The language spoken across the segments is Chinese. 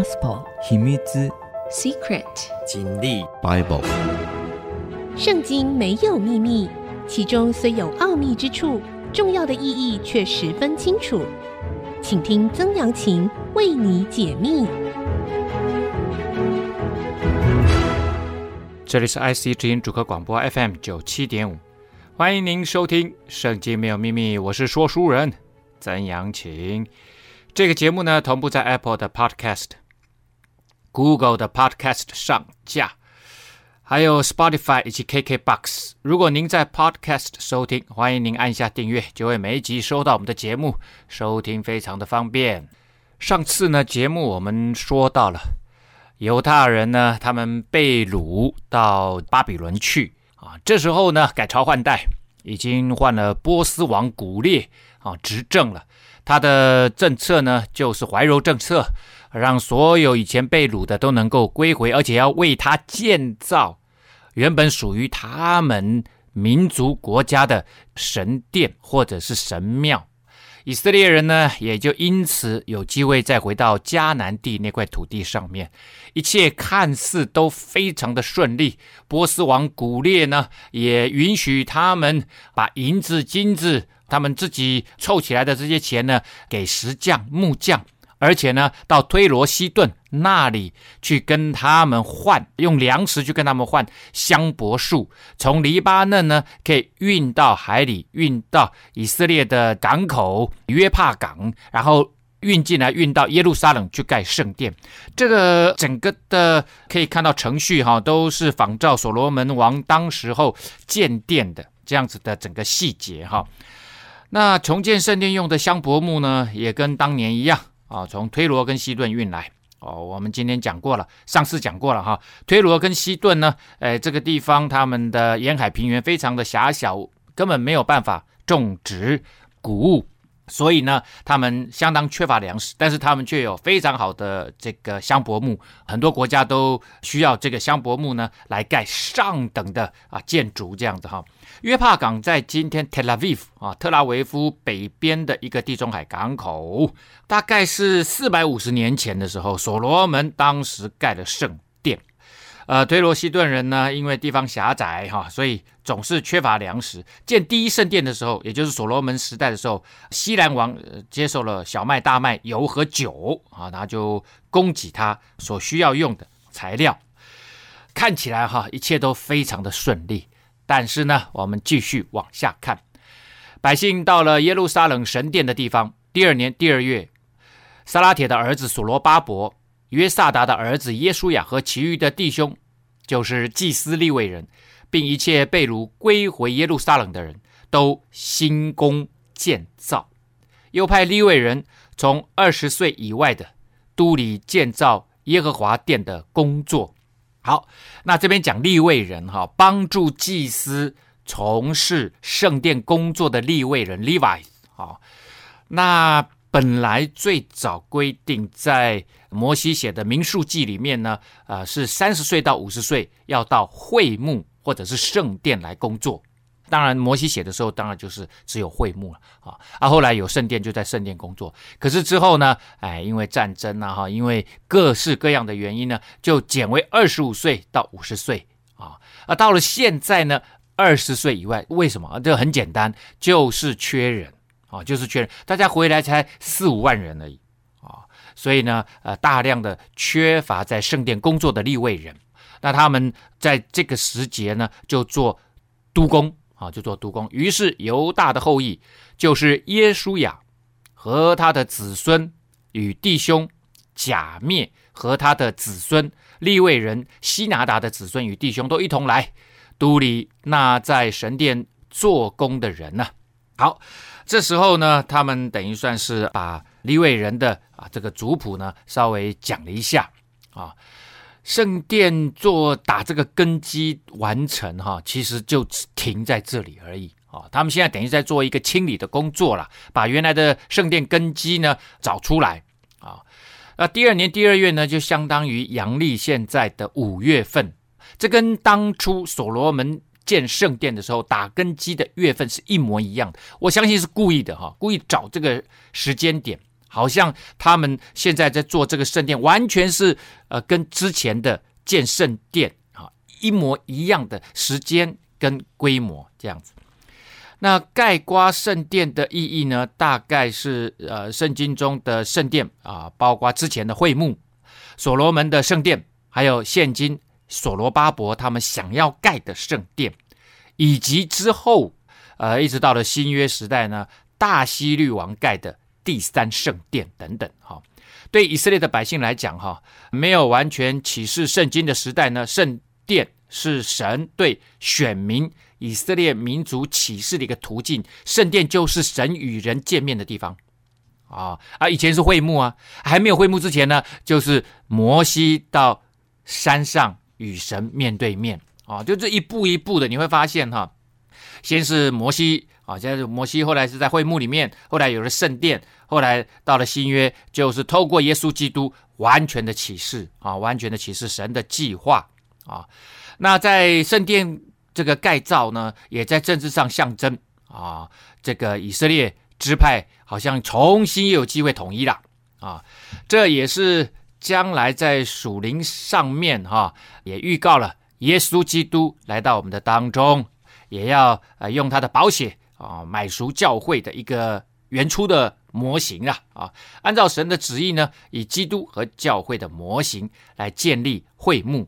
Gospel 秘密 Secret 经历 Bible 圣经没有秘密，其中虽有奥秘之处，重要的意义却十分清楚。请听曾阳晴为你解密。这里是 IC 之音主客广播 FM 九七点五，欢迎您收听《圣经没有秘密》，我是说书人曾阳晴。这个节目呢，同步在 Apple 的 Podcast、Google 的 Podcast 上架，还有 Spotify 以及 KKBox。如果您在 Podcast 收听，欢迎您按下订阅，就会每一集收到我们的节目，收听非常的方便。上次呢，节目我们说到了犹太人呢，他们被掳到巴比伦去啊，这时候呢，改朝换代，已经换了波斯王古列啊执政了。他的政策呢，就是怀柔政策，让所有以前被掳的都能够归回，而且要为他建造原本属于他们民族国家的神殿或者是神庙。以色列人呢，也就因此有机会再回到迦南地那块土地上面，一切看似都非常的顺利。波斯王古列呢，也允许他们把银子、金子。他们自己凑起来的这些钱呢，给石匠、木匠，而且呢，到推罗西顿那里去跟他们换，用粮食去跟他们换香柏树，从黎巴嫩呢可以运到海里，运到以色列的港口约帕港，然后运进来，运到耶路撒冷去盖圣殿。这个整个的可以看到程序哈，都是仿照所罗门王当时候建殿的这样子的整个细节哈。那重建圣殿用的香柏木呢，也跟当年一样啊，从推罗跟西顿运来哦。我们今天讲过了，上次讲过了哈。推罗跟西顿呢，诶，这个地方他们的沿海平原非常的狭小，根本没有办法种植谷物。所以呢，他们相当缺乏粮食，但是他们却有非常好的这个香柏木，很多国家都需要这个香柏木呢来盖上等的啊建筑，这样子哈。约帕港在今天 Tel Aviv 啊特拉维夫北边的一个地中海港口，大概是四百五十年前的时候，所罗门当时盖了圣殿。呃，推罗西顿人呢，因为地方狭窄哈，所以总是缺乏粮食。建第一圣殿的时候，也就是所罗门时代的时候，西兰王接受了小麦、大麦、油和酒啊，然后就供给他所需要用的材料。看起来哈，一切都非常的顺利。但是呢，我们继续往下看，百姓到了耶路撒冷神殿的地方，第二年第二月，撒拉铁的儿子所罗巴伯。约萨达的儿子耶稣亚和其余的弟兄，就是祭司利未人，并一切被掳归回耶路撒冷的人都兴工建造，又派利未人从二十岁以外的都里建造耶和华殿的工作。好，那这边讲利未人哈，帮助祭司从事圣殿工作的利未人 Levi 好，那。本来最早规定在摩西写的民数记里面呢，呃，是三十岁到五十岁要到会幕或者是圣殿来工作。当然，摩西写的时候当然就是只有会幕了啊。啊，后来有圣殿就在圣殿工作。可是之后呢，哎，因为战争啊，哈，因为各式各样的原因呢，就减为二十五岁到五十岁啊。啊，到了现在呢，二十岁以外，为什么？这很简单，就是缺人。啊，就是缺人，大家回来才四五万人而已啊，所以呢，呃，大量的缺乏在圣殿工作的立位人，那他们在这个时节呢，就做督工啊，就做督工。于是犹大的后裔，就是耶稣雅和他的子孙与弟兄假灭和他的子孙利未人希拿达的子孙与弟兄都一同来督理那在神殿做工的人呢、好。这时候呢，他们等于算是把利未人的啊这个族谱呢稍微讲了一下啊，圣殿做打这个根基完成哈，其实就停在这里而已啊。他们现在等于在做一个清理的工作了，把原来的圣殿根基呢找出来啊。那第二年第二月呢，就相当于阳历现在的五月份，这跟当初所罗门。建圣殿的时候，打根基的月份是一模一样的。我相信是故意的哈，故意找这个时间点好像他们现在在做这个圣殿，完全是呃跟之前的建圣殿啊一模一样的时间跟规模这样子。那盖瓜圣殿的意义呢，大概是呃圣经中的圣殿啊，包括之前的会幕、所罗门的圣殿，还有现今所罗巴伯他们想要盖的圣殿，以及之后呃一直到了新约时代呢，大希律王盖的第三圣殿等等。哈，对以色列的百姓来讲，哈，没有完全启示圣经的时代呢，圣殿是神对选民。以色列民族启示的一个途径，圣殿就是神与人见面的地方啊啊！以前是会幕啊，还没有会幕之前呢，就是摩西到山上与神面对面啊，就这一步一步的，你会发现哈，先是摩西啊，现在是摩西，后来是在会幕里面，后来有了圣殿，后来到了新约，就是透过耶稣基督完全的启示啊，完全的启示神的计划啊。那在圣殿。这个盖造呢，也在政治上象征啊，这个以色列支派好像重新又有机会统一了啊，这也是将来在属灵上面哈、也预告了耶稣基督来到我们的当中，也要呃用他的宝血啊买赎教会的一个原初的模型啊啊，按照神的旨意呢，以基督和教会的模型来建立会幕。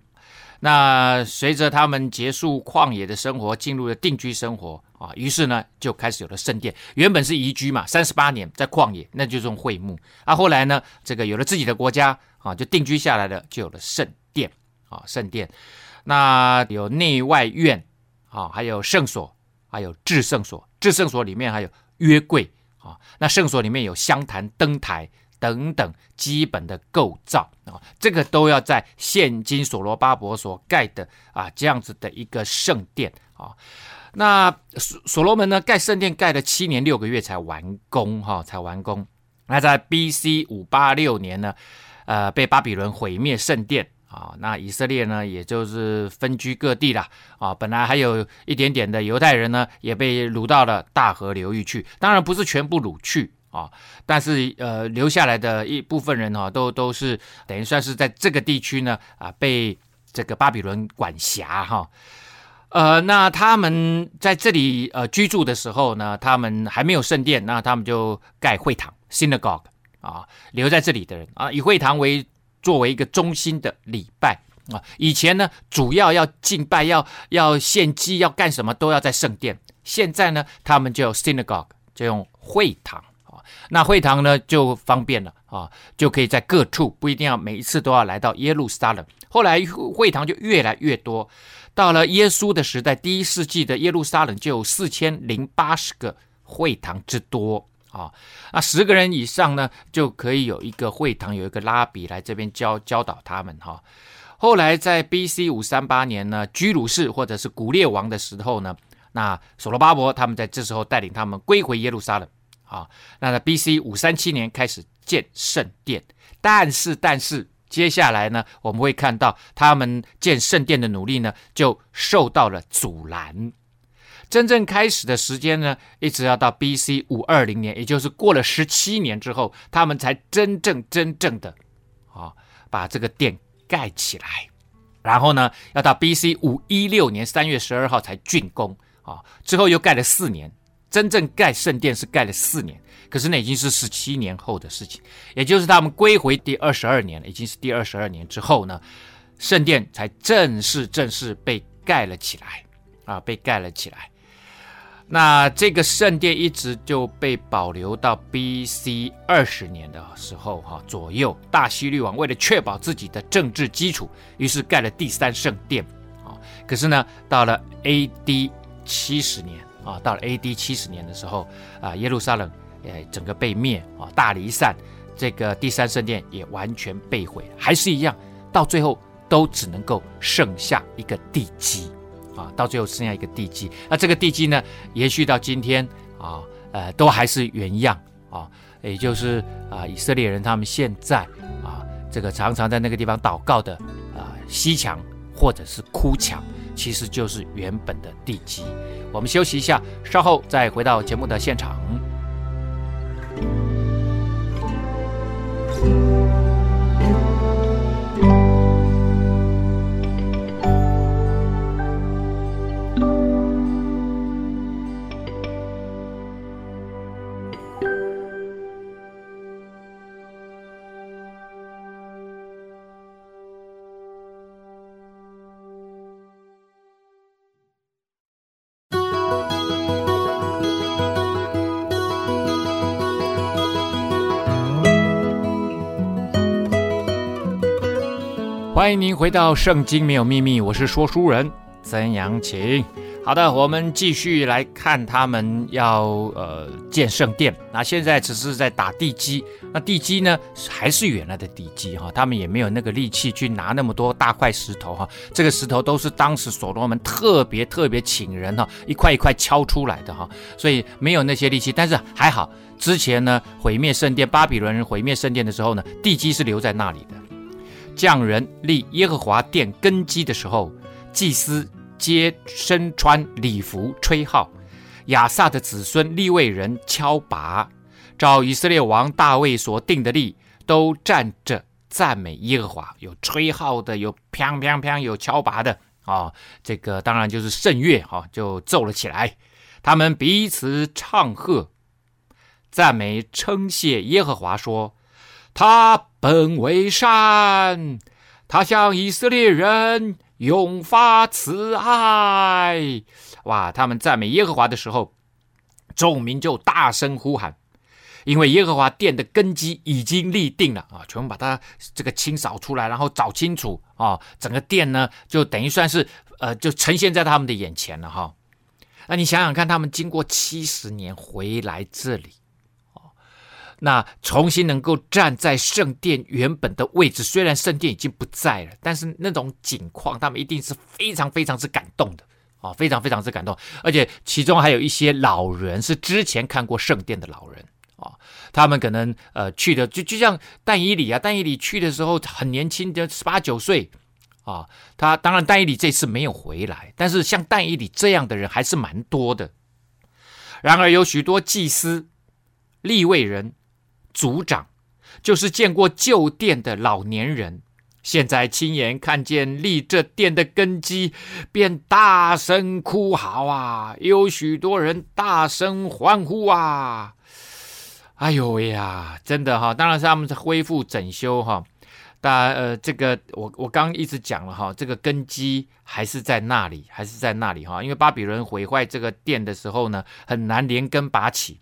那随着他们结束旷野的生活，进入了定居生活啊，于是呢就开始有了圣殿。原本是移居嘛，三十八年在旷野，那就是用会幕。啊，后来呢，这个有了自己的国家啊，就定居下来了，就有了圣殿啊，圣殿。那有内外院啊，还有圣所，还有至圣所。至圣所里面还有约柜啊，那圣所里面有香坛、灯台。等等基本的构造啊，这个都要在现今所罗巴伯所盖的啊这样子的一个圣殿啊。那所所罗门呢，盖圣殿盖了七年六个月才完工哈，才完工。那在 B.C. 五八六年呢，呃，被巴比伦毁灭圣殿啊。那以色列呢，也就是分居各地了啊。本来还有一点点的犹太人呢，也被掳到了大河流域去。当然不是全部掳去。啊，但是呃，留下来的一部分人哈，都都是等于算是在这个地区呢啊，被这个巴比伦管辖哈。呃，那他们在这里呃居住的时候呢，他们还没有圣殿，那他们就盖会堂 （synagogue） 啊，留在这里的人啊，以会堂为作为一个中心的礼拜啊。以前呢，主要要敬拜、要要献祭、要干什么都要在圣殿，现在呢，他们就 synagogue 就用会堂啊。那会堂呢就方便了啊，就可以在各处，不一定要每一次都要来到耶路撒冷。后来会堂就越来越多，到了耶稣的时代，第一世纪的耶路撒冷就有四千零八十个会堂之多啊。那十个人以上呢，就可以有一个会堂，有一个拉比来这边教教导他们哈。后来在 B.C. 五三八年呢，居鲁士或者是古列王的时候呢，那所罗巴伯他们在这时候带领他们归回耶路撒冷。啊，那在 B.C. 五三七年开始建圣殿，但是但是接下来呢，我们会看到他们建圣殿的努力呢，就受到了阻拦。真正开始的时间呢，一直要到 B.C. 五二零年，也就是过了十七年之后，他们才真正真正的啊把这个殿盖起来。然后呢，要到 B.C. 五一六年三月十二号才竣工啊，之后又盖了四年。真正盖圣殿是盖了四年，可是那已经是十七年后的事情，也就是他们归回第二十二年了，已经是第二十二年之后呢，圣殿才正式正式被盖了起来啊，被盖了起来。那这个圣殿一直就被保留到 B.C. 二十年的时候哈左右，大希律王为了确保自己的政治基础，于是盖了第三圣殿啊。可是呢，到了 A.D. 七十年。啊，到了 A.D. 七十年的时候，啊，耶路撒冷，呃，整个被灭啊，大离散，这个第三圣殿也完全被毁，还是一样，到最后都只能够剩下一个地基，啊，到最后剩下一个地基。那这个地基呢，延续到今天啊，呃，都还是原样啊，也就是啊，以色列人他们现在啊，这个常常在那个地方祷告的啊，西墙或者是哭墙。其实就是原本的地基。我们休息一下，稍后再回到节目的现场。欢迎您回到《圣经没有秘密》，我是说书人曾阳晴。好的，我们继续来看他们要呃建圣殿。那现在只是在打地基，那地基呢还是原来的地基哈，他们也没有那个力气去拿那么多大块石头哈。这个石头都是当时所罗门特别特别请人哈，一块一块敲出来的哈，所以没有那些力气。但是还好，之前呢毁灭圣殿，巴比伦人毁灭圣殿的时候呢，地基是留在那里的。匠人立耶和华殿根基的时候，祭司。皆身穿礼服，吹号。亚萨的子孙利未人敲拔，照以色列王大卫所定的例，都站着赞美耶和华。有吹号的，有砰砰砰，有敲拔的啊、这个当然就是圣乐哈，就奏了起来。他们彼此唱和，赞美称谢耶和华，说：他本为善，他向以色列人。永发慈爱，哇！他们赞美耶和华的时候，众民就大声呼喊，因为耶和华殿的根基已经立定了啊！全部把它这个清扫出来，然后找清楚啊！整个殿呢，就等于算是呃，就呈现在他们的眼前了哈。那你想想看，他们经过七十年回来这里。那重新能够站在圣殿原本的位置，虽然圣殿已经不在了，但是那种景况，他们一定是非常非常之感动的啊，非常非常之感动。而且其中还有一些老人是之前看过圣殿的老人啊，他们可能呃去的就就像但以里啊，但以里去的时候很年轻，的十八九岁啊。他当然但伊里这次没有回来，但是像但伊里这样的人还是蛮多的。然而有许多祭司、利未人。族长就是见过旧殿的老年人，现在亲眼看见立这殿的根基，便大声哭嚎啊！有许多人大声欢呼啊！哎呦喂呀，真的哈！当然是他们是恢复整修哈。但呃，这个我我刚刚一直讲了哈，这个根基还是在那里，还是在那里哈。因为巴比伦毁坏这个殿的时候呢，很难连根拔起。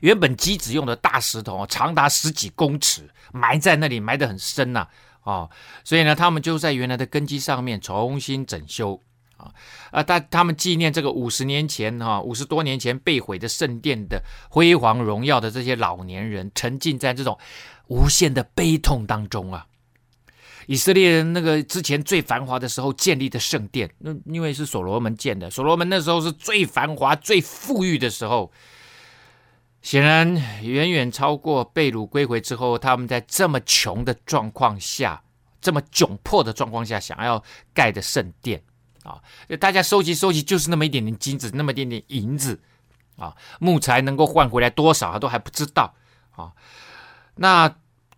原本基址用的大石头长达十几公尺，埋在那里，埋得很深呐，哦，所以呢，他们就在原来的根基上面重新整修啊，啊，但他们纪念这个五十年前哈，五十多年前被毁的圣殿的辉煌荣耀的这些老年人，沉浸在这种无限的悲痛当中啊。以色列人那个之前最繁华的时候建立的圣殿，那因为是所罗门建的，所罗门那时候是最繁华、最富裕的时候。显然远远超过被掳归回之后，他们在这么穷的状况下，这么窘迫的状况下，想要盖的圣殿啊！大家收集收集，就是那么一点点金子，那么一点点银子啊，木材能够换回来多少，都还不知道啊。那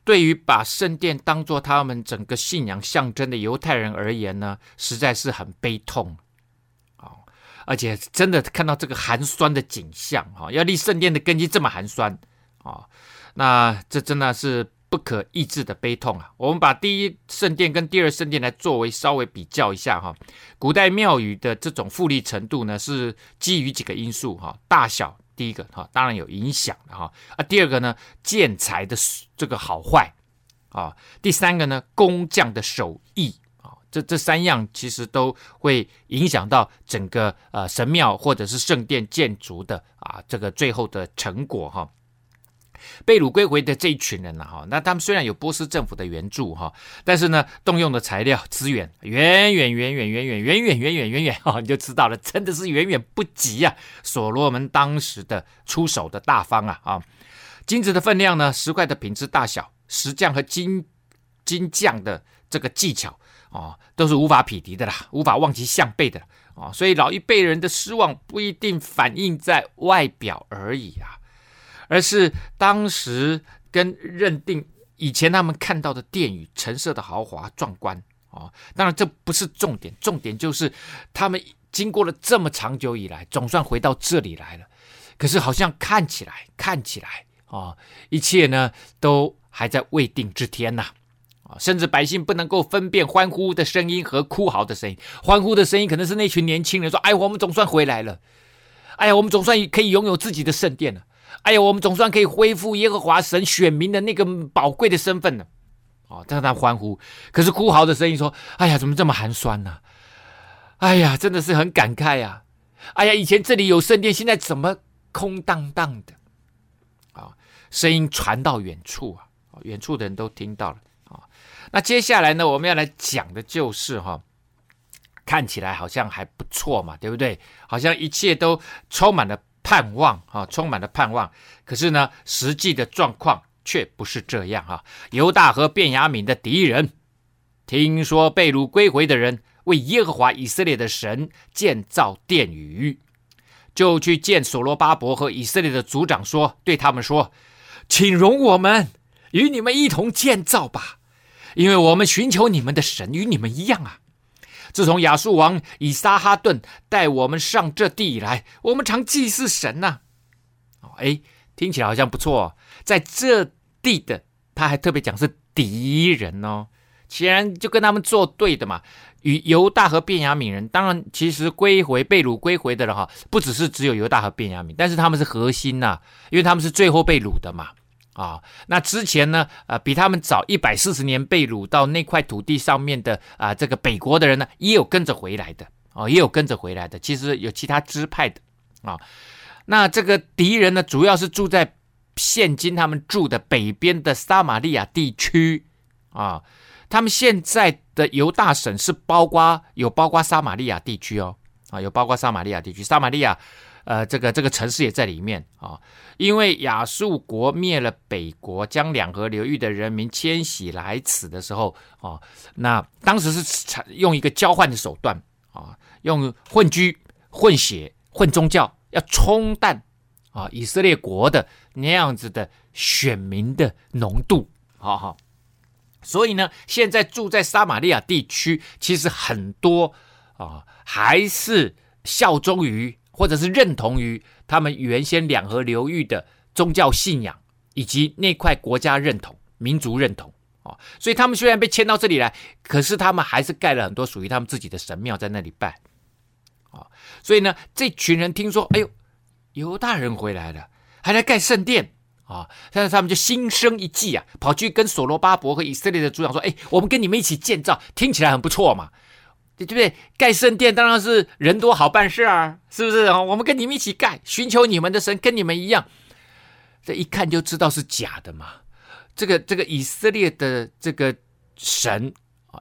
对于把圣殿当做他们整个信仰象征的犹太人而言呢，实在是很悲痛。而且真的看到这个寒酸的景象哈，要立圣殿的根基这么寒酸啊，那这真的是不可抑制的悲痛啊！我们把第一圣殿跟第二圣殿来作为稍微比较一下哈，古代庙宇的这种富丽程度呢，是基于几个因素哈，大小第一个哈，当然有影响的哈啊，第二个呢，建材的这个好坏啊，第三个呢，工匠的手艺。这这三样其实都会影响到整个呃神庙或者是圣殿建筑的啊这个最后的成果哈。被掳归回的这一群人呐哈，那他们虽然有波斯政府的援助哈，但是呢动用的材料资源远远远远远远远远远远远远哈，你就知道了，真的是远远不及呀。所罗门当时的出手的大方啊啊，金子的分量呢，石块的品质大小，石匠和金金匠的这个技巧。哦，都是无法匹敌的啦，无法望其项背的哦，所以老一辈人的失望不一定反映在外表而已啊，而是当时跟认定以前他们看到的殿宇陈设的豪华壮观哦。当然这不是重点，重点就是他们经过了这么长久以来，总算回到这里来了。可是好像看起来看起来哦，一切呢都还在未定之天呐。甚至百姓不能够分辨欢呼的声音和哭嚎的声音。欢呼的声音可能是那群年轻人说：“哎，我们总算回来了！哎呀，我们总算可以拥有自己的圣殿了！哎呀，我们总算可以恢复耶和华神选民的那个宝贵的身份了！”哦，在那欢呼。可是哭嚎的声音说：“哎呀，怎么这么寒酸呢、啊？哎呀，真的是很感慨呀、啊！哎呀，以前这里有圣殿，现在怎么空荡荡的？”啊、声音传到远处啊，远处的人都听到了、那接下来呢，我们要来讲的就是哈、看起来好像还不错嘛，对不对？好像一切都充满了盼望啊、充满了盼望。可是呢，实际的状况。却不是这样哈，犹大和便雅悯的敌人听说被掳归回的人为耶和华以色列的神建造殿宇，就去见所罗巴伯和以色列的族长说，对他们说：“请容我们与你们一同建造吧，因为我们寻求你们的神与你们一样啊。自从亚述王以撒哈顿带我们上这地以来，我们常祭祀神呐、啊。哦，哎，听起来好像不错，在这。”地的，他还特别讲是敌人哦，显然就跟他们作对的嘛。与犹大和便雅悯人，当然其实归回被掳归回的了哈，不只是只有犹大和便雅悯，但是他们是核心呐、因为他们是最后被掳的嘛。啊、那之前呢，呃，比他们早一百四十年被掳到那块土地上面的啊、这个北国的人呢，也有跟着回来的哦，也有跟着回来的。其实有其他支派的啊、那这个敌人呢，主要是住在。现今他们住的北边的撒玛利亚地区啊，他们现在的犹大省是包括有包括撒玛利亚地区哦，啊，有包括撒玛利亚地区，撒玛利亚呃这个这个城市也在里面啊，因为亚述国灭了北国，将两河流域的人民迁徙来此的时候啊，那当时是采用一个交换的手段啊，用混居、混血、混宗教，要冲淡。啊，以色列国的那样子的选民的浓度，好好，所以呢，现在住在撒玛利亚地区，其实很多啊，还是效忠于或者是认同于他们原先两河流域的宗教信仰以及那块国家认同、民族认同啊，所以他们虽然被迁到这里来，可是他们还是盖了很多属于他们自己的神庙在那里拜啊，所以呢，这群人听说，哎呦。犹大人回来了，还来盖圣殿啊！现在他们就心生一计啊，跑去跟所罗巴伯和以色列的族长说：“哎，我们跟你们一起建造，听起来很不错嘛，对不对？盖圣殿当然是人多好办事啊，是不是啊？我们跟你们一起盖，寻求你们的神，跟你们一样。这一看就知道是假的嘛！这个这个以色列的这个神，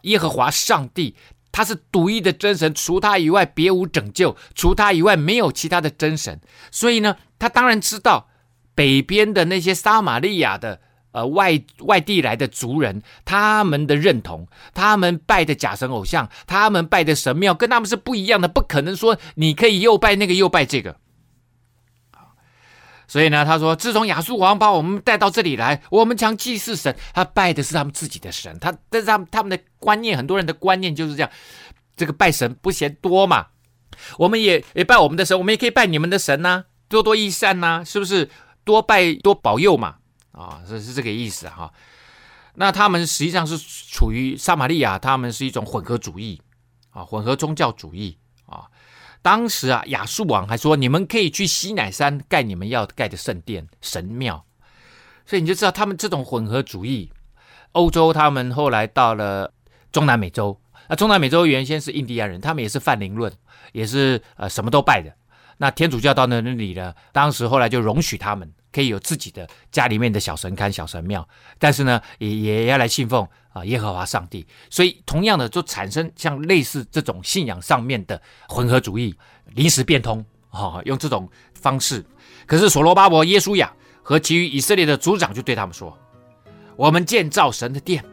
耶和华上帝。”他是独一的真神，除他以外别无拯救，除他以外没有其他的真神。所以呢，他当然知道北边的那些撒玛利亚的呃外外地来的族人，他们的认同，他们拜的假神偶像，他们拜的神庙跟他们是不一样的，不可能说你可以又拜那个又拜这个。所以呢，他说：“自从亚述王把我们带到这里来，我们将祭祀神，他拜的是他们自己的神。他但是他们他们的观念，很多人的观念就是这样，这个拜神不嫌多嘛。我们也也拜我们的神，我们也可以拜你们的神呐、多多益善呐、是不是？多拜多保佑嘛，啊，是是这个意思哈、啊。那他们实际上是处于撒玛利亚，他们是一种混合主义啊，混合宗教主义啊。”当时啊，亚述王还说：“你们可以去西乃山盖你们要盖的圣殿、神庙。”所以你就知道他们这种混合主义。欧洲他们后来到了中南美洲，那中南美洲原先是印第安人，他们也是泛灵论，也是呃什么都拜的。那天主教到那里呢，当时后来就容许他们可以有自己的家里面的小神龛、小神庙，但是呢，也也要来信奉啊耶和华上帝。所以同样的，就产生像类似这种信仰上面的混合主义，临时变通啊，用这种方式。可是所罗巴伯、耶稣亚和其余以色列的族长就对他们说：“我们建造神的殿，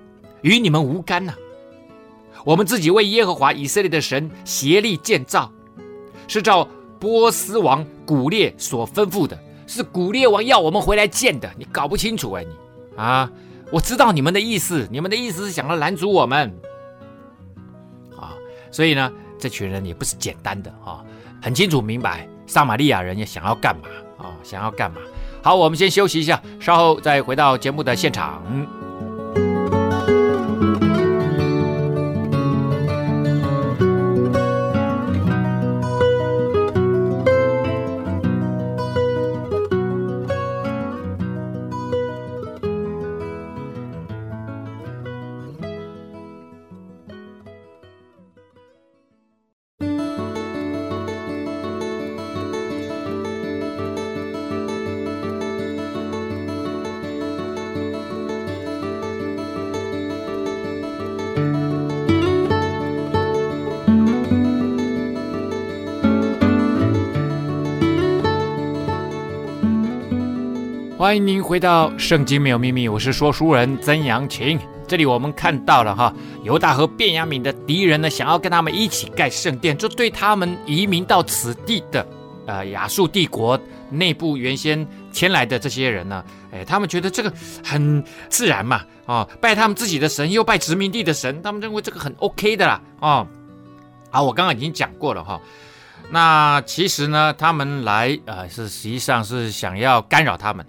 与你们无干呐、我们自己为耶和华以色列的神协力建造，是照。”波斯王古列所吩咐的，是古列王要我们回来见的，你搞不清楚哎，你啊，我知道你们的意思，你们的意思是想要拦阻我们啊，所以呢，这群人也不是简单的啊，很清楚明白撒玛利亚人也想要干嘛啊，想要干嘛。好，我们先休息一下，稍后再回到节目的现场。欢迎您回到《圣经没有秘密》，我是说书人曾阳晴。这里我们看到了哈，犹大和便雅悯的敌人呢，想要跟他们一起盖圣殿，这对他们移民到此地的呃亚述帝国内部原先迁来的这些人呢，哎，他们觉得这个很自然嘛，啊、哦，拜他们自己的神，又拜殖民地的神，他们认为这个很 OK 的啦，哦，好，我刚刚已经讲过了哈。那其实呢，他们来呃是实际上是想要干扰他们。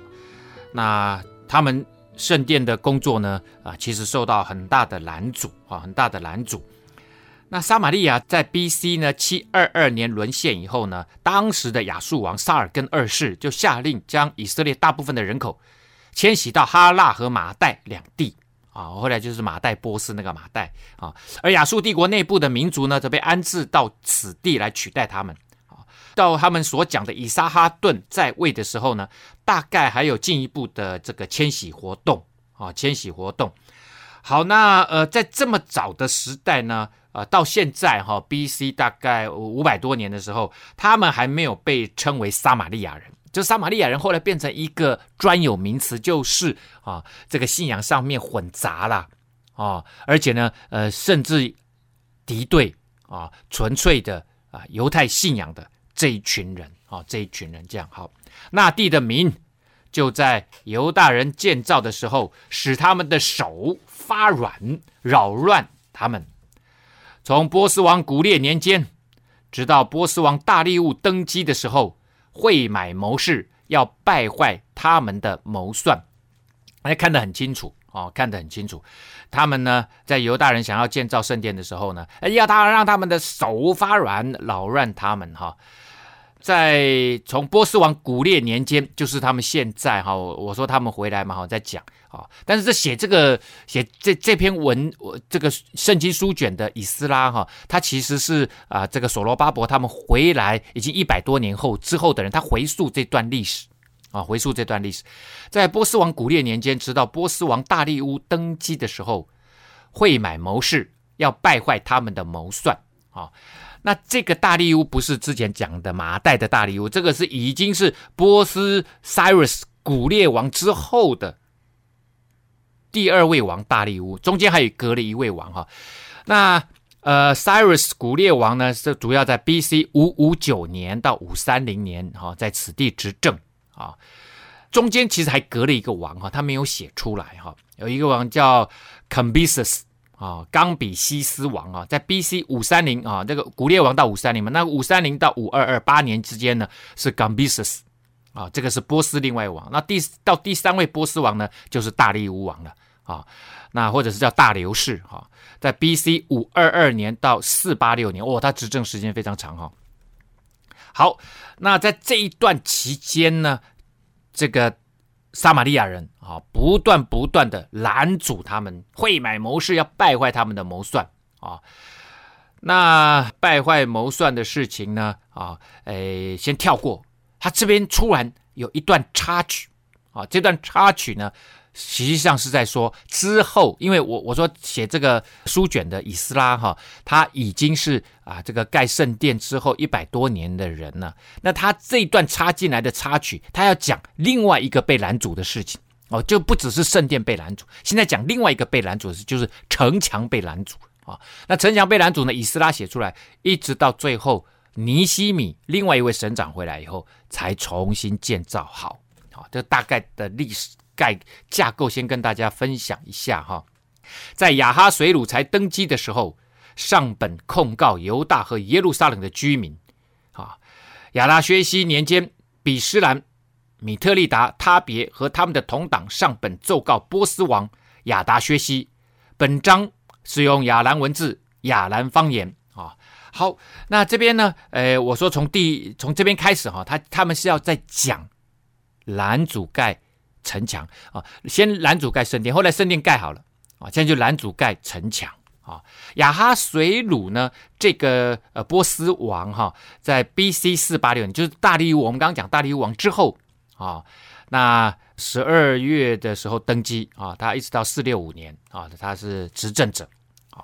那他们圣殿的工作呢啊，其实受到很大的拦阻啊，很大的拦阻。那撒玛利亚在 B.C. 呢七二二年沦陷以后呢，当时的亚述王撒耳根二世就下令将以色列大部分的人口迁徙到哈拉和马代两地啊，后来就是马代波斯那个马代啊，而亚述帝国内部的民族呢，则被安置到此地来取代他们。到他们所讲的以撒哈顿在位的时候呢，大概还有进一步的这个迁徙活动啊，迁徙活动。好，那呃，在这么早的时代呢，呃，到现在哈，B.C. 大概五百多年的时候，他们还没有被称为撒玛利亚人。就撒玛利亚人后来变成一个专有名词，就是啊，这个信仰上面混杂了啊，而且呢，呃，甚至敌对啊，纯粹的啊犹太信仰的这一群人啊，这一群人这样好，那地的民就在犹大人建造的时候，使他们的手发软，扰乱他们。从波斯王古列年间，直到波斯王大利乌登基的时候。会买谋士，要败坏他们的谋算，哎，看得很清楚哦，看得很清楚。他们呢，在犹大人想要建造圣殿的时候呢，要他让他们的手发软，扰乱他们哈。在从波斯王古列年间，就是他们现在哈，我说他们回来嘛哈，在讲啊。但是这写这个写这这篇文，这个圣经书卷的以斯拉哈，他其实是啊，这个所罗巴伯他们回来已经一百多年后之后的人，他回溯这段历史啊，回溯这段历史，在波斯王古列年间，直到波斯王大利乌登基的时候，会买谋士要败坏他们的谋算啊。那这个大利乌不是之前讲的麻袋的大利乌，这个是已经是波斯 Cyrus 古列王之后的第二位王大力乌，中间还有隔了一位王哈。那呃 Cyrus 古列王呢，是主要在 B.C. 五五九年到五三零年哈，在此地执政啊。中间其实还隔了一个王哈，他没有写出来哈，有一个王叫 Cambyses 啊，冈比西斯王啊，在 B.C. 五三零啊，这个古列王到五三零嘛，那五三零到五二二八年之间呢，是 Cambyses 啊，这个是波斯另外王。那第到第三位波斯王呢，就是大力乌王了啊，那或者是叫大流士哈，在 B.C. 五二二年到四八六年，哦，他执政时间非常长哈。好，那在这一段期间呢，这个。撒玛利亚人啊，不断不断的拦阻他们，会买谋士要败坏他们的谋算啊。那败坏谋算的事情呢啊，诶，先跳过。他这边突然有一段插曲啊，这段插曲呢。实际上是在说之后，因为我我说写这个书卷的以斯拉哈，他已经是啊这个盖圣殿之后一百多年的人了。那他这一段插进来的插曲，他要讲另外一个被拦阻的事情哦，就不只是圣殿被拦阻，现在讲另外一个被拦阻的事，就是城墙被拦阻啊。那城墙被拦阻呢，以斯拉写出来，一直到最后尼希米另外一位省长回来以后，才重新建造好。好，这大概的历史。概架构先跟大家分享一下哈，在亚哈水鲁才登基的时候，上本控告犹大和耶路撒冷的居民啊。亚拉薛西年间，比施兰、米特利达、他别和他们的同党上本奏告波斯王亚达薛西。本章是用亚兰文字、亚兰方言啊。好，那这边呢，呃，我说从第从这边开始哈，他他们是要在讲拦阻盖。城墙啊，先拦阻盖圣殿，后来圣殿盖好了啊，现在就拦阻盖城墙啊。亚哈水鲁呢，这个呃波斯王哈，在 B.C. 四八六年，就是大利乌，我们刚刚讲大利乌王之后啊，那十二月的时候登基啊，他一直到四六五年啊，他是执政者啊。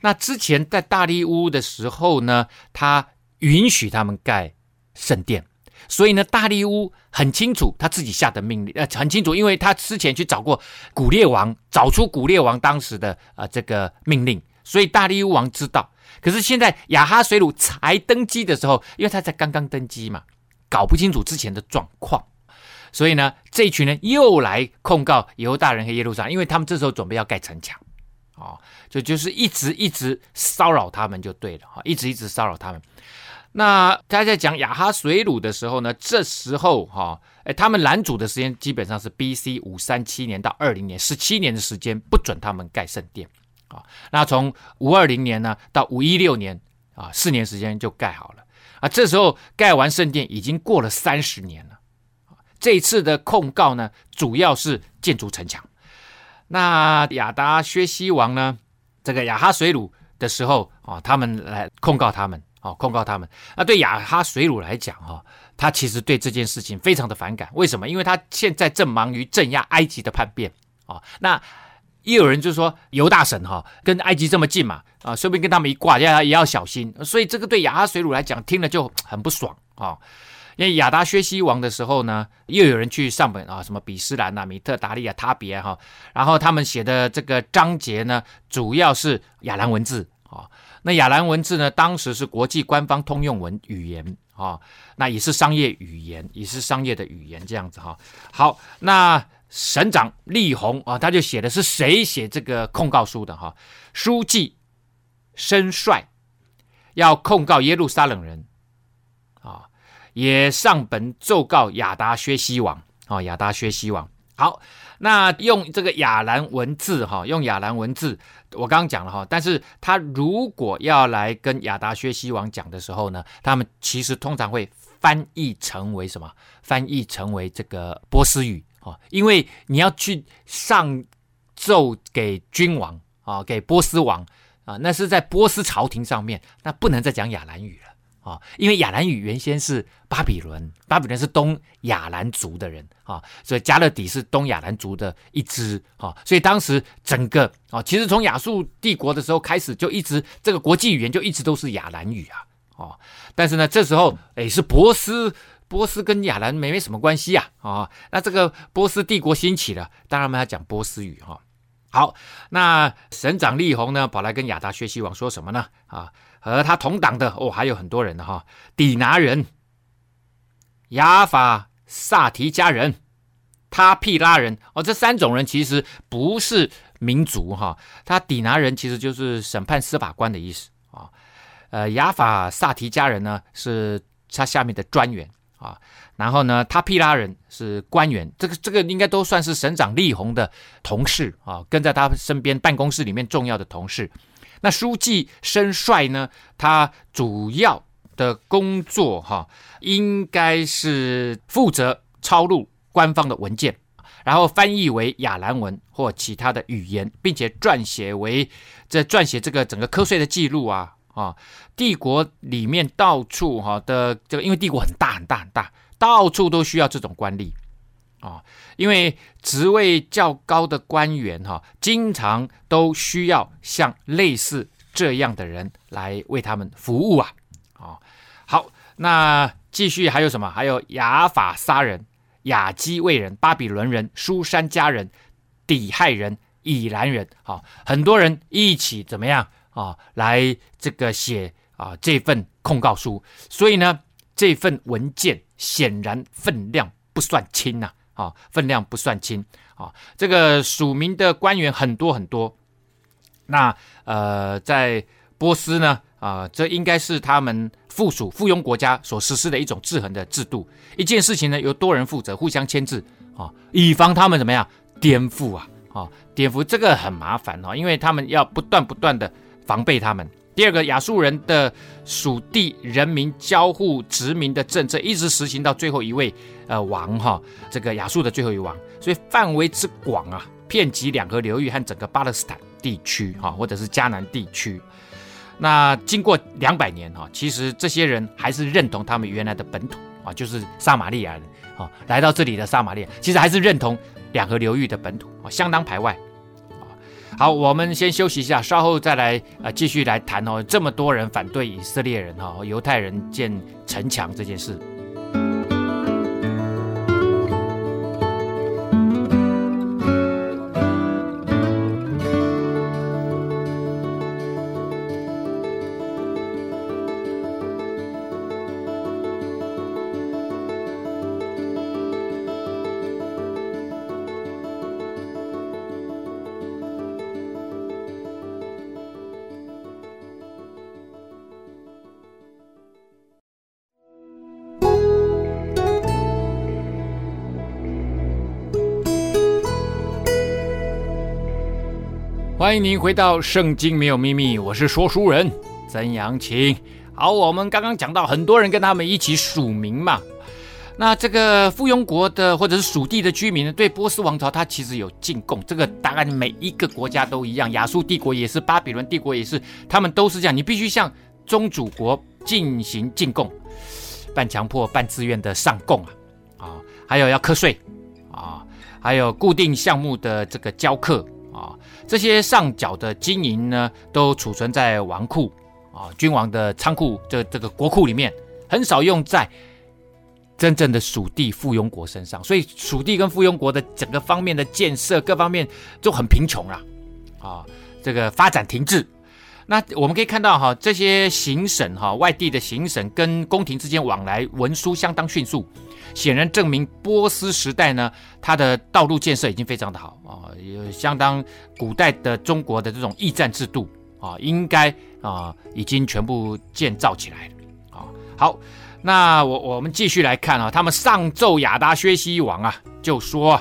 那之前在大利乌的时候呢，他允许他们盖圣殿。所以呢，大利乌很清楚他自己下的命令，呃，很清楚，因为他之前去找过古列王，找出古列王当时的呃这个命令，所以大利乌王知道。可是现在亚哈水鲁才登基的时候，因为他才刚刚登基嘛，搞不清楚之前的状况，所以呢，这群人又来控告犹大人和耶路撒，因为他们这时候准备要盖城墙，哦，就就是一直一直骚扰他们就对了，哈，一直一直骚扰他们。那他在讲亚哈水鲁的时候呢，这时候哈，哎，他们拦阻的时间基本上是 B.C. 五三七年到二零年，十七年的时间不准他们盖圣殿啊。那从五二零年呢到五一六年啊，四年时间就盖好了啊。这时候盖完圣殿已经过了三十年了。这一次的控告呢，主要是建筑城墙。那亚达薛西王呢，这个亚哈水鲁的时候啊，他们来控告他们。哦，控告他们。那对亚哈水鲁来讲，哈，他其实对这件事情非常的反感。为什么？因为他现在正忙于镇压埃及的叛变。啊，那也有人就说犹大省哈跟埃及这么近嘛，啊，说不定跟他们一挂，要也要小心。所以这个对亚哈水鲁来讲，听了就很不爽啊。因为亚达薛西王的时候呢，又有人去上本啊，什么比斯兰啊、米特达利啊、他别哈，然后他们写的这个章节呢，主要是亚兰文字啊。那亚兰文字呢？当时是国际官方通用文语言啊，那也是商业语言，也是商业的语言这样子哈。好，那省长利宏啊，他就写的是谁写这个控告书的哈？书记申帅要控告耶路撒冷人啊，也上本奏告亚达薛西王啊，亚达薛西王。好，那用这个亚兰文字哈，用亚兰文字。我刚刚讲了哈，但是他如果要来跟亚达薛西王讲的时候呢，他们其实通常会翻译成为什么？翻译成为这个波斯语啊，因为你要去上奏给君王啊，给波斯王啊，那是在波斯朝廷上面，那不能再讲亚兰语了。啊，因为亚兰语原先是巴比伦，巴比伦是东亚兰族的人啊，所以加勒底是东亚兰族的一支啊，所以当时整个啊，其实从亚述帝国的时候开始，就一直这个国际语言就一直都是亚兰语啊，哦，但是呢，这时候诶是波斯，波斯跟亚兰没没什么关系啊，啊，那这个波斯帝国兴起了，当然我们要讲波斯语哈。好，那省长利宏呢，跑来跟亚达薛西王说什么呢？啊？和他同党的哦，还有很多人的哈，底拿人、亚法萨提加人、他庇拉人哦，这三种人其实不是民族哈，他底拿人其实就是审判司法官的意思啊，呃，亚法萨提加人呢是他下面的专员啊，然后呢，他庇拉人是官员，这个这个应该都算是省长利宏的同事啊，跟在他身边办公室里面重要的同事。那书记申帅呢？他主要的工作哈，应该是负责抄录官方的文件，然后翻译为亚兰文或其他的语言，并且撰写为这撰写这个整个课税的记录啊啊！帝国里面到处哈的这个，因为帝国很大很大很大，到处都需要这种官吏。啊，因为职位较高的官员哈，经常都需要像类似这样的人来为他们服务啊。啊，好，那继续还有什么？还有亚法撒人、亚基卫人、巴比伦人、苏珊家人、底亥人、以兰人，啊，很多人一起怎么样啊？来这个写啊这份控告书，所以呢，这份文件显然分量不算轻呐。啊分量不算轻啊！这个署名的官员很多很多。那呃，在波斯呢，啊，这应该是他们附属附庸国家所实施的一种制衡的制度。一件事情呢，由多人负责，互相牵制啊，以防他们怎么样颠覆啊！啊，颠覆这个很麻烦啊，因为他们要不断不断的防备他们。第二个，亚述人的属地人民交互殖民的政策一直实行到最后一位呃王哈，这个亚述的最后一王，所以范围之广啊，遍及两河流域和整个巴勒斯坦地区哈，或者是迦南地区。那经过两百年哈，其实这些人还是认同他们原来的本土啊，就是撒玛利亚人啊，来到这里的撒玛利亚，其实还是认同两河流域的本土啊，相当排外。好，我们先休息一下，稍后再来呃继续来谈哦。这么多人反对以色列人哈、哦，犹太人建城墙这件事。欢迎您回到《圣经没有秘密》，我是说书人曾阳晴。好，我们刚刚讲到很多人跟他们一起署名嘛。那这个附庸国的或者是属地的居民呢，对波斯王朝他其实有进贡，这个大概每一个国家都一样，亚述帝国也是，巴比伦帝国也是，他们都是这样，你必须向宗主国进行进贡，半强迫半自愿的上贡啊，啊，还有要课税啊，还有固定项目的这个交课，这些上缴的金银呢，都储存在王库啊，君王的仓库这这个国库里面，很少用在。真正的属地附庸国身上，所以属地跟附庸国的整个方面的建设，各方面就很贫穷了，啊，这个发展停滞。那我们可以看到哈，这些行省哈，外地的行省跟宫廷之间往来文书相当迅速，显然证明波斯时代呢，它的道路建设已经非常的好啊，有相当古代的中国的这种驿站制度啊，应该啊已经全部建造起来了啊，好。那我我们继续来看啊，他们上奏亚达薛西王啊，就说，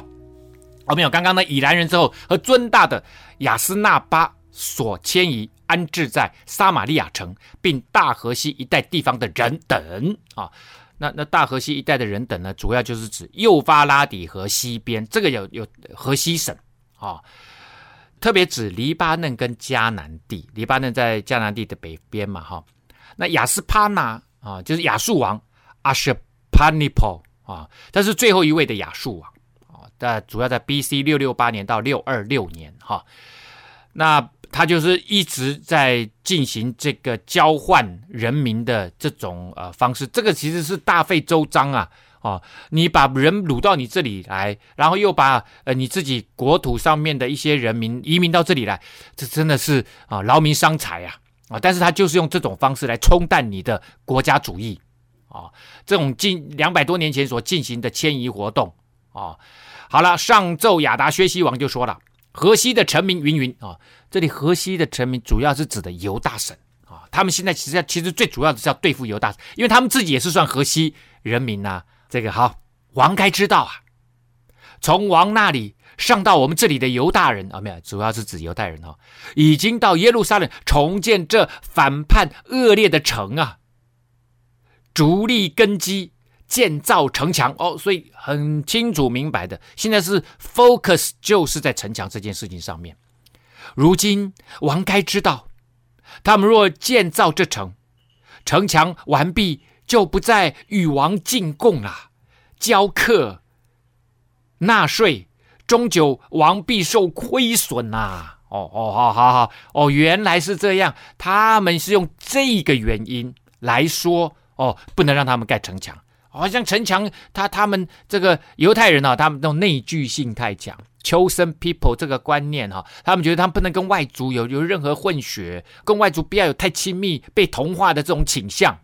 哦没有，刚刚的以拦人之后和尊大的亚斯纳巴所迁移安置在撒玛利亚城，并大河西一带地方的人等啊，那那大河西一带的人等呢，主要就是指幼发拉底河西边这个有有河西省啊，特别指黎巴嫩跟迦南地，黎巴嫩在迦南地的北边嘛哈，那亚斯帕纳。啊，就是亚述王阿舍帕尼波啊，他是最后一位的亚述王啊，但主要在 B.C. 六六八年到六二六年哈、那他就是一直在进行这个交换人民的这种呃方式，这个其实是大费周章啊，哦、啊，你把人掳到你这里来，然后又把呃你自己国土上面的一些人民移民到这里来，这真的是啊劳民伤财啊。啊！但是他就是用这种方式来冲淡你的国家主义啊！这种近两百多年前所进行的迁移活动啊，好了，上奏雅达薛西王就说了：河西的臣民云云啊，这里河西的臣民主要是指的犹大省啊，他们现在其实其实最主要的是要对付犹大省，因为他们自己也是算河西人民呐、这个好，王该知道啊，从王那里。上到我们这里的犹大人啊，没有，主要是指犹太人哈，已经到耶路撒冷重建这反叛恶劣的城啊，逐立根基，建造城墙哦，所以很清楚明白的，现在是 focus 就是在城墙这件事情上面。如今王该知道，他们若建造这城，城墙完毕，就不再与王进贡了，交课纳税。终究王必受亏损呐！哦哦，好好好哦，原来是这样，他们是用这个原因来说哦，不能让他们盖城墙。好、哦、像城墙，他他们这个犹太人啊，他们那种内聚性太强，chosen people 这个观念哈、他们觉得他们不能跟外族有有任何混血，跟外族不要有太亲密、被同化的这种倾向，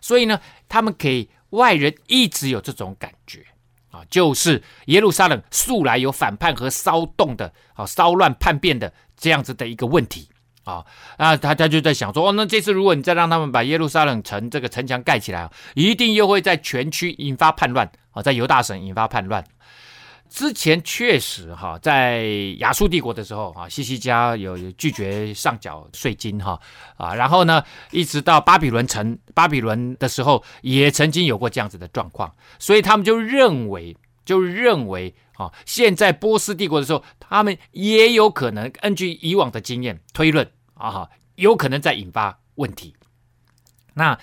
所以呢，他们给外人一直有这种感觉。啊，就是耶路撒冷素来有反叛和骚动的啊，骚乱叛变的这样子的一个问题啊，那他他就在想说，哦，那这次如果你再让他们把耶路撒冷城这个城墙盖起来，一定又会在全区引发叛乱啊，在犹大省引发叛乱。之前确实哈，在亚述帝国的时候啊，西西家有拒绝上缴税金哈啊，然后呢，一直到巴比伦城巴比伦的时候，也曾经有过这样子的状况，所以他们就认为就认为啊，现在波斯帝国的时候，他们也有可能根据以往的经验推论啊，有可能在引发问题。那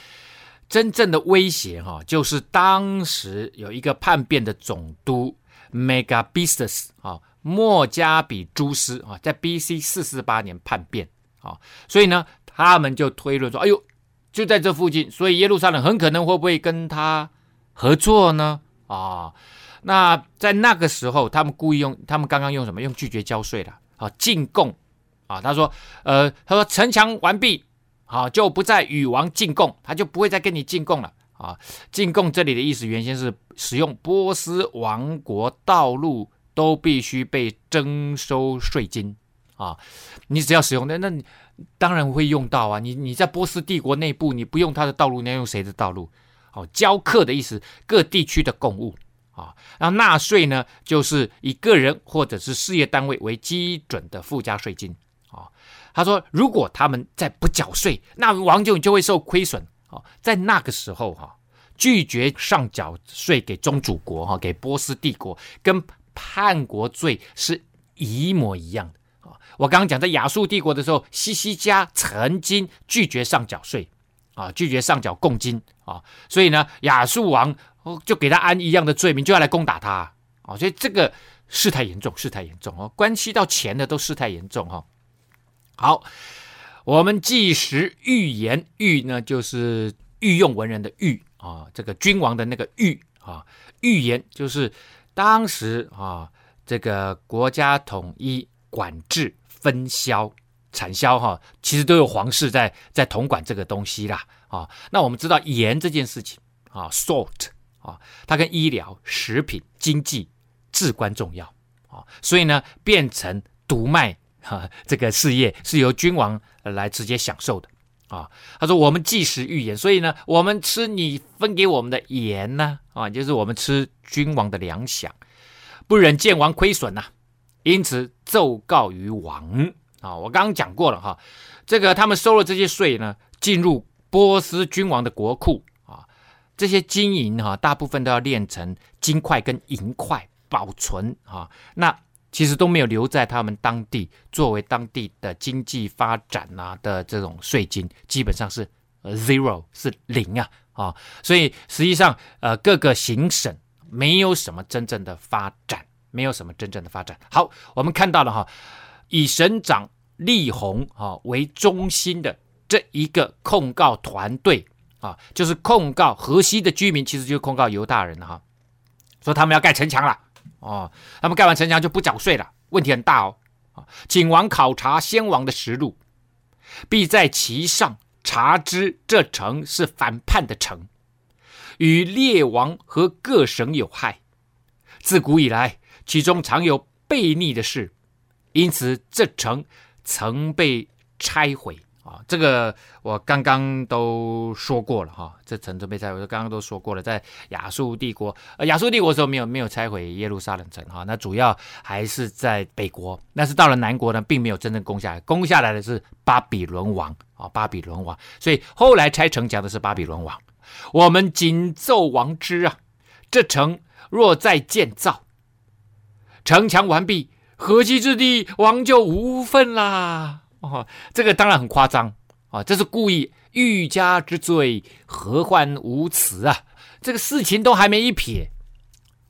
真正的威胁哈，就是当时有一个叛变的总督。Megabistus 啊，莫加比诸斯啊，在 B.C. 四四八年叛变啊，所以呢，他们就推论说，哎呦，就在这附近，所以耶路撒冷很可能会不会跟他合作呢？啊，那在那个时候，他们故意用，他们刚刚用什么？用拒绝交税的啊，进贡啊。他说，呃，他说城墙完毕，啊，就不再与王进贡，他就不会再跟你进贡了。啊，进贡这里的意思原先是使用波斯王国道路都必须被征收税金啊，你只要使用那那当然会用到啊，你你在波斯帝国内部你不用他的道路，你要用谁的道路？哦、啊，交课的意思，各地区的贡物啊，然后纳税呢，就是以个人或者是事业单位为基准的附加税金啊。他说，如果他们再不缴税，那王就就会受亏损在那个时候哈，拒绝上缴税给宗主国哈，给波斯帝国，跟叛国罪是一模一样的啊。我刚刚讲在亚述帝国的时候，西西家曾经拒绝上缴税啊，拒绝上缴贡金啊，所以呢，亚述王就给他安一样的罪名，就要来攻打他啊。所以这个。事态严重，事态严重哦，关系到钱的都事态严重哈。好，我们既食御盐，御呢就是御用文人的御啊，这个君王的那个御啊，御盐就是当时啊这个国家统一管制分销产销哈，其实都有皇室在在统管这个东西啦啊。那我们知道盐这件事情啊，salt 啊，它跟医疗、食品、经济。至关重要啊，所以呢，变成独卖哈，这个事业是由君王来直接享受的啊。他说：“我们既食御盐，所以呢，我们吃你分给我们的盐呢啊，就是我们吃君王的粮饷，不忍见王亏损呐，因此奏告于王啊。我刚刚讲过了哈，这个他们收了这些税呢，进入波斯君王的国库啊，这些金银哈，大部分都要炼成金块跟银块。”保存啊，那其实都没有留在他们当地，作为当地的经济发展啊的这种税金，基本上是 zero 是零啊啊，所以实际上呃各个行省没有什么真正的发展，没有什么真正的发展。好，我们看到了哈，以省长利宏啊为中心的这一个控告团队啊，就是控告河西的居民，其实就是控告犹大人了哈，说他们要盖城墙了。哦，他们盖完城墙就不缴税了，问题很大哦。啊请王考察先王的实录，必在其上查知这城是反叛的城，与列王和各省有害。自古以来，其中常有悖逆的事，因此这城曾被拆毁。啊，这个我刚刚都说过了哈，这城都被拆，我刚刚都说过了，在亚述帝国，呃，亚述帝国的时候没有没有拆毁耶路撒冷城哈，那主要还是在北国，但是到了南国呢，并没有真正攻下来，攻下来的是巴比伦王啊，巴比伦王，所以后来拆城墙的是巴比伦王。我们谨奏王知啊，这城若再建造，城墙完毕，河西之地，王就无份啦。哦，这个当然很夸张啊！这是故意欲加之罪，何患无辞啊？这个事情都还没一撇，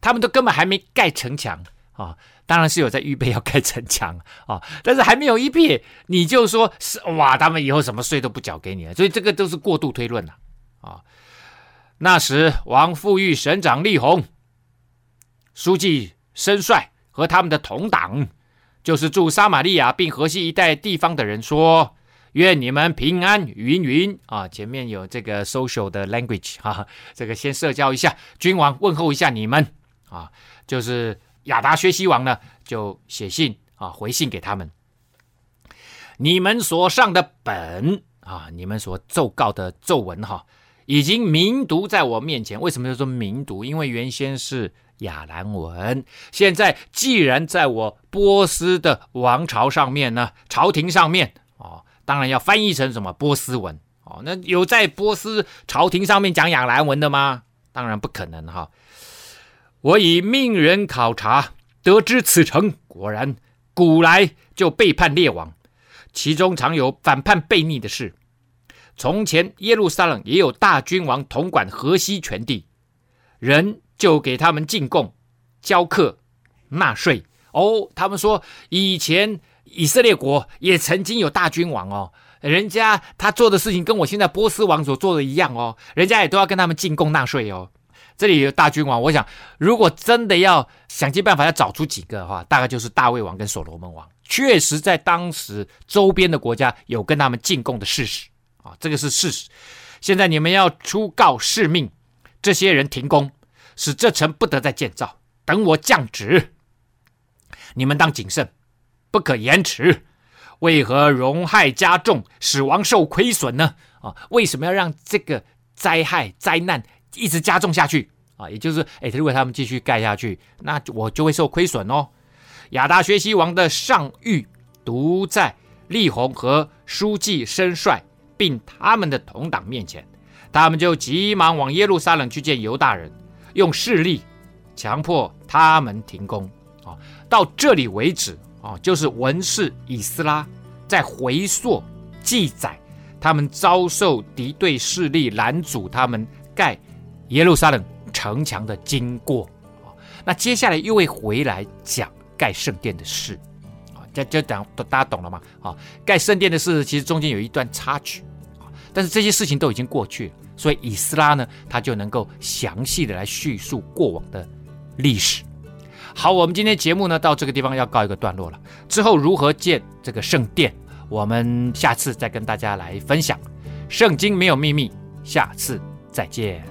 他们都根本还没盖城墙啊！当然是有在预备要盖城墙啊，但是还没有一撇，你就说是哇，他们以后什么税都不缴给你了，所以这个都是过度推论了啊！那时王富裕省长利宏、书记申帅和他们的同党。就是住撒玛利亚并河西一带地方的人说：“愿你们平安。”云云啊，前面有这个 social 的 language 哈，这个先社交一下，君王问候一下你们啊。就是亚达薛西王呢，就写信啊回信给他们。你们所上的本啊，你们所奏告的奏文哈，已经明读在我面前。为什么叫做明读？因为原先是。亚兰文，现在既然在我波斯的王朝上面呢，朝廷上面哦，当然要翻译成什么波斯文哦。那有在波斯朝廷上面讲亚兰文的吗？当然不可能哈。我已命人考察，得知此城果然古来就背叛列王，其中常有反叛悖逆的事。从前耶路撒冷也有大君王统管河西全地，人。就给他们进贡、交课、纳税哦。他们说，以前以色列国也曾经有大君王哦，人家他做的事情跟我现在波斯王所做的一样哦，人家也都要跟他们进贡纳税哦。这里有大君王，我想如果真的要想尽办法要找出几个的话，大概就是大卫王跟所罗门王，确实在当时周边的国家有跟他们进贡的事实啊，这个是事实。现在你们要出告示命，这些人停工。使这城不得再建造，等我降旨。你们当谨慎，不可延迟。为何荣害加重，使王受亏损呢？啊，为什么要让这个灾害灾难一直加重下去？啊，也就是，哎，如果他们继续盖下去，那我就会受亏损哦。亚达学习王的上谕读在力宏和书记申帅，并他们的同党面前，他们就急忙往耶路撒冷去见犹大人，用势力强迫他们停工。啊，到这里为止啊，就是文士以斯拉在回溯记载他们遭受敌对势力拦阻他们盖耶路撒冷城墙的经过。啊，那接下来又会回来讲盖圣殿的事。就就讲，大家懂了吗？啊，盖圣殿的事其实中间有一段插曲啊，但是这些事情都已经过去了，所以以斯拉呢，他就能够详细的来叙述过往的历史。好，我们今天节目呢到这个地方要告一个段落了，之后如何建这个圣殿，我们下次再跟大家来分享。圣经没有秘密，下次再见。